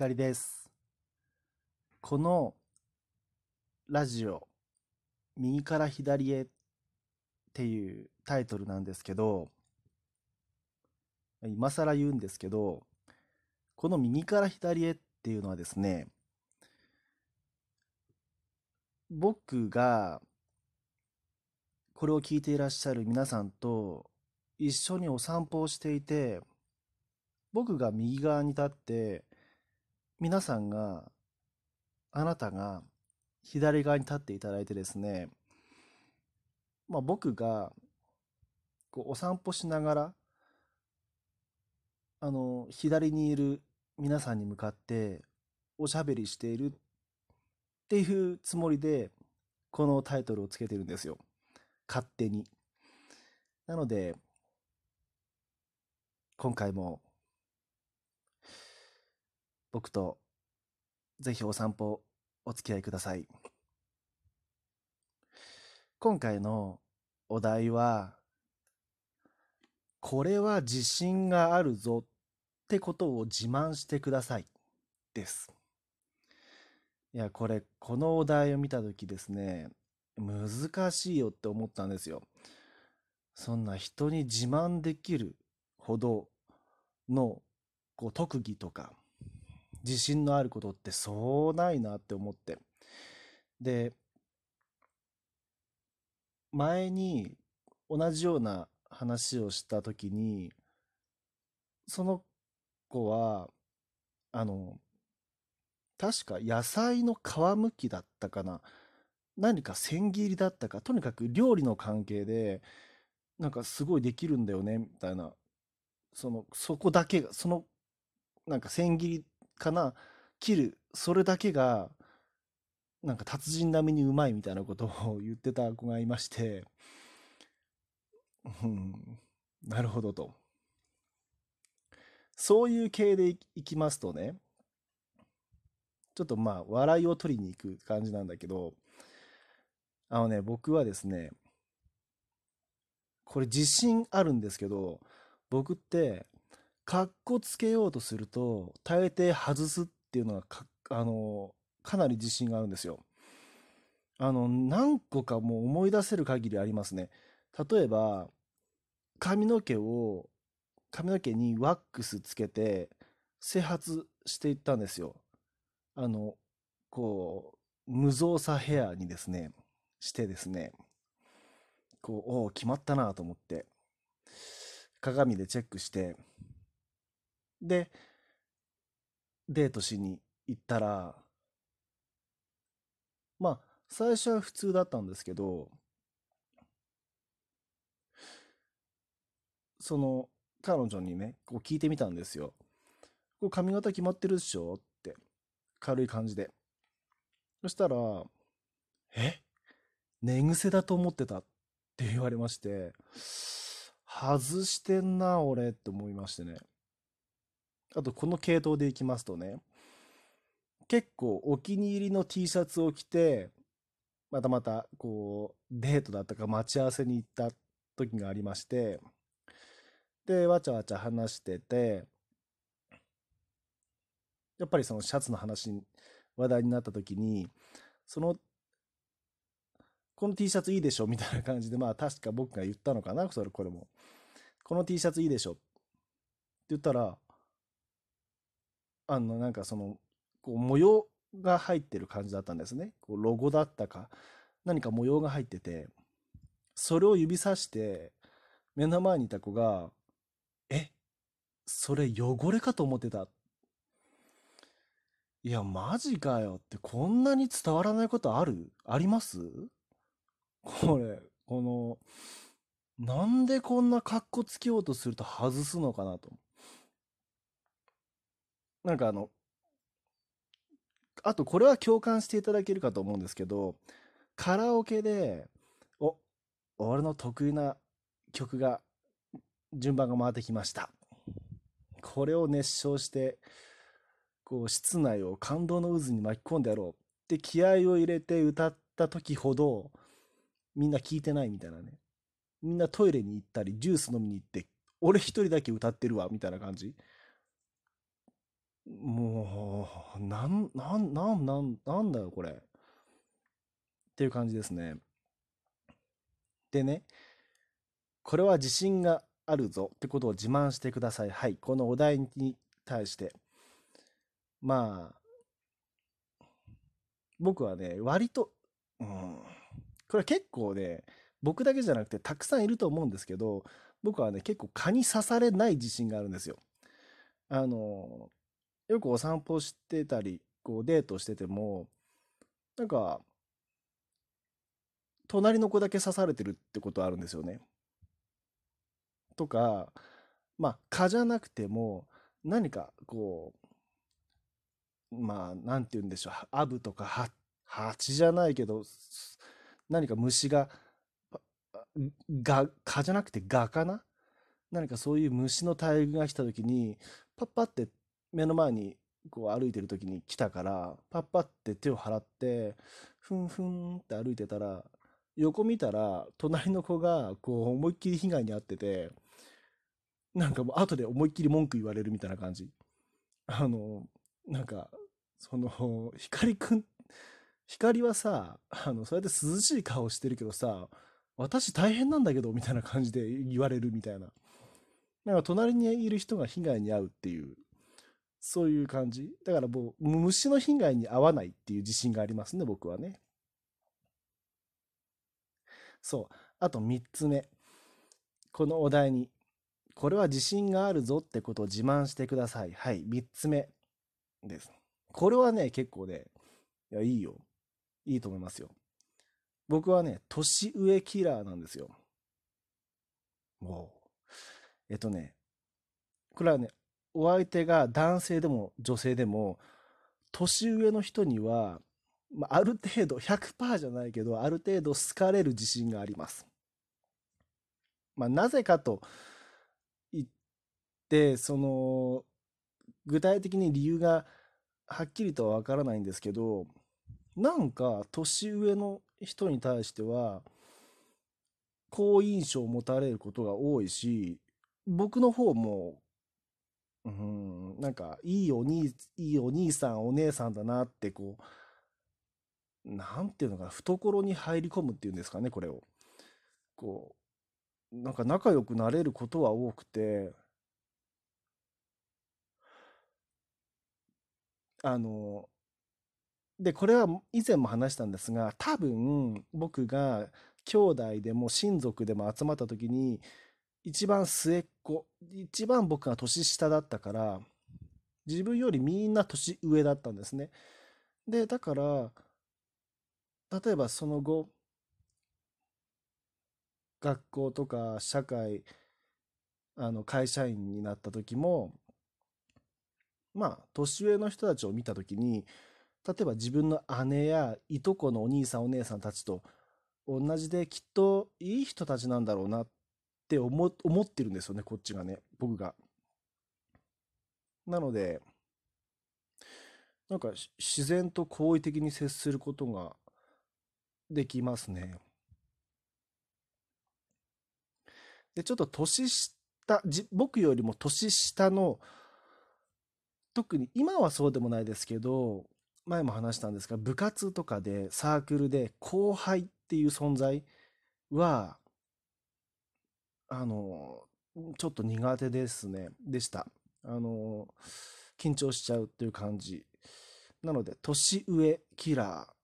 光です。このラジオ、右から左へっていうタイトルなんですけど、今更言うんですけど、この右から左へっていうのはですね、僕がこれを聞いていらっしゃる皆さんと一緒にお散歩をしていて、僕が右側に立って、皆さんが、あなたが左側に立っていただいてですね、まあ僕がこうお散歩しながら、あの、左にいる皆さんに向かっておしゃべりしているっていうつもりで、このタイトルをつけてるんですよ。勝手に。なので、今回も僕とぜひお散歩お付き合いください。今回のお題は、これは自信があるぞってことを自慢してくださいです。いや、これ、このお題を見たときですね、難しいよって思ったんですよ。そんな人に自慢できるほどのこう特技とか自信のあることってそうないなって思って。で、前に同じような話をしたときに、その子は、あの、確か野菜の皮むきだったかな。何か千切りだったか、とにかく料理の関係で、なんかすごいできるんだよね、みたいな。その、そこだけが、その、なんか千切りかな、切る、それだけが、なんか達人並みにうまいみたいなことを 言ってた子がいまして、うん、なるほどと。そういう系でいきますとね、ちょっとまあ、笑いを取りに行く感じなんだけど、あのね、僕はですね、これ自信あるんですけど、僕って、かっこつけようとすると、大抵外すっていうのがか、あの、かなり自信があるんですよ。あの、何個かもう思い出せる限りありますね。例えば、髪の毛を、髪の毛にワックスつけて、整髪していったんですよ。あの、こう、無造作ヘアにですね、してですね、こう、おお、決まったなと思って、鏡でチェックして、で、デートしに行ったら、まあ、最初は普通だったんですけど、その、彼女にね、こう聞いてみたんですよ。こう髪型決まってるでしょ？って、軽い感じで。そしたら、え？寝癖だと思ってたって言われまして、外してんな、俺って思いましてね。あと、この系統でいきますとね、結構お気に入りの T シャツを着て、またまた、こう、デートだったか待ち合わせに行った時がありまして、で、わちゃわちゃ話してて、やっぱりそのシャツの話、話題になった時に、その、この T シャツいいでしょみたいな感じで、まあ確か僕が言ったのかなそれ、これも。この T シャツいいでしょって言ったら、あの、なんかその、こう模様が入ってる感じだったんですね。こうロゴだったか、何か模様が入ってて、それを指さして、目の前にいた子が、え、それ汚れかと思ってた。いや、マジかよって、こんなに伝わらないことある？あります？これ、この、なんでこんな格好つけようとすると外すのかなと。なんかあの、あとこれは共感していただけるかと思うんですけど、カラオケで、お、俺の得意な曲が、順番が回ってきました。これを熱唱して、こう、室内を感動の渦に巻き込んでやろうって気合を入れて歌った時ほど、みんな聞いてないみたいなね。みんなトイレに行ったり、ジュース飲みに行って、俺一人だけ歌ってるわ、みたいな感じ。もう、なん、なん、なん、なん、なんだよ、これ。っていう感じですね。でね、これは自信があるぞってことを自慢してください。はい。このお題に対して。まあ、僕はね、割と、うん、これ結構ね、僕だけじゃなくてたくさんいると思うんですけど、僕はね、結構蚊に刺されない自信があるんですよ。あの、よくお散歩してたり、こうデートしてても、なんか、隣の子だけ刺されてるってことあるんですよね。とか、まあ、蚊じゃなくても、何かこう、まあ、なんて言うんでしょう、アブとかハ蜂じゃないけど、何か虫がが、蚊じゃなくてガかな？何かそういう虫の大群が来た時に、パッパって目の前にこう歩いてる時に来たから、パッパって手を払って、ふんふんって歩いてたら、横見たら、隣の子がこう思いっきり被害に遭ってて、なんかもう後で思いっきり文句言われるみたいな感じ。あの、なんか、その、光くん、光はさ、あの、そうやって涼しい顔してるけどさ、私大変なんだけど、みたいな感じで言われるみたいな。なんか隣にいる人が被害に遭うっていう、そういう感じ。だからもう、虫の被害に遭わないっていう自信がありますね、僕はね。そう。あと3つ目。このお題に、これは自信があるぞってことを自慢してください。はい、3つ目です。これはね、結構ね、いや、いいよ。いいと思いますよ。僕はね、年上キラーなんですよ。もう。えっとね、これはね、お相手が男性でも女性でも、年上の人には、まあ、ある程度、100%じゃないけど、ある程度好かれる自信があります。まあ、なぜかと言って、その、具体的に理由がはっきりとはわからないんですけど、なんか年上の人に対しては好印象を持たれることが多いし僕の方もうん。なんかいいお兄いいお兄さんお姉さんだなってこうなんていうのかな懐に入り込むっていうんですかねこれを。こうなんか仲良くなれることは多くて。あので、これは以前も話したんですが、多分僕が兄弟でも親族でも集まった時に、一番末っ子、一番僕が年下だったから、自分よりみんな年上だったんですね。で、だから、例えばその後、学校とか社会、あの会社員になった時も、まあ、年上の人たちを見た時に、例えば自分の姉やいとこのお兄さんお姉さんたちと同じできっといい人たちなんだろうなっって思思ってるんですよねこっちがね僕が。なのでなんか自然と好意的に接することができますね。でちょっと年下じ僕よりも年下の特に今はそうでもないですけど前も話したんですが、部活とかでサークルで後輩っていう存在は、あの、ちょっと苦手ですね、でした。あの、緊張しちゃうっていう感じ。なので、年上キラー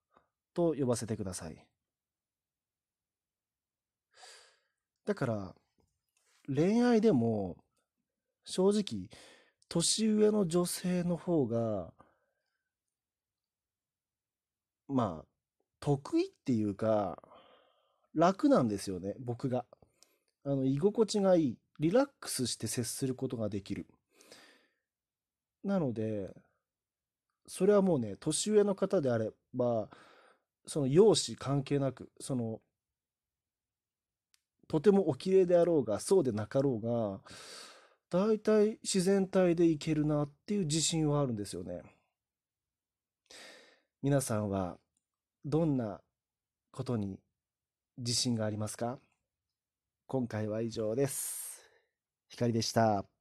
と呼ばせてください。だから、恋愛でも、正直、年上の女性の方が、まあ、得意っていうか、楽なんですよね、僕が。あの、居心地がいい。リラックスして接することができる。なので、それはもうね、年上の方であれば、その容姿関係なく、その、とてもお綺麗であろうが、そうでなかろうが、大体自然体でいけるなっていう自信はあるんですよね。皆さんはどんなことに自信がありますか？今回は以上です。光でした。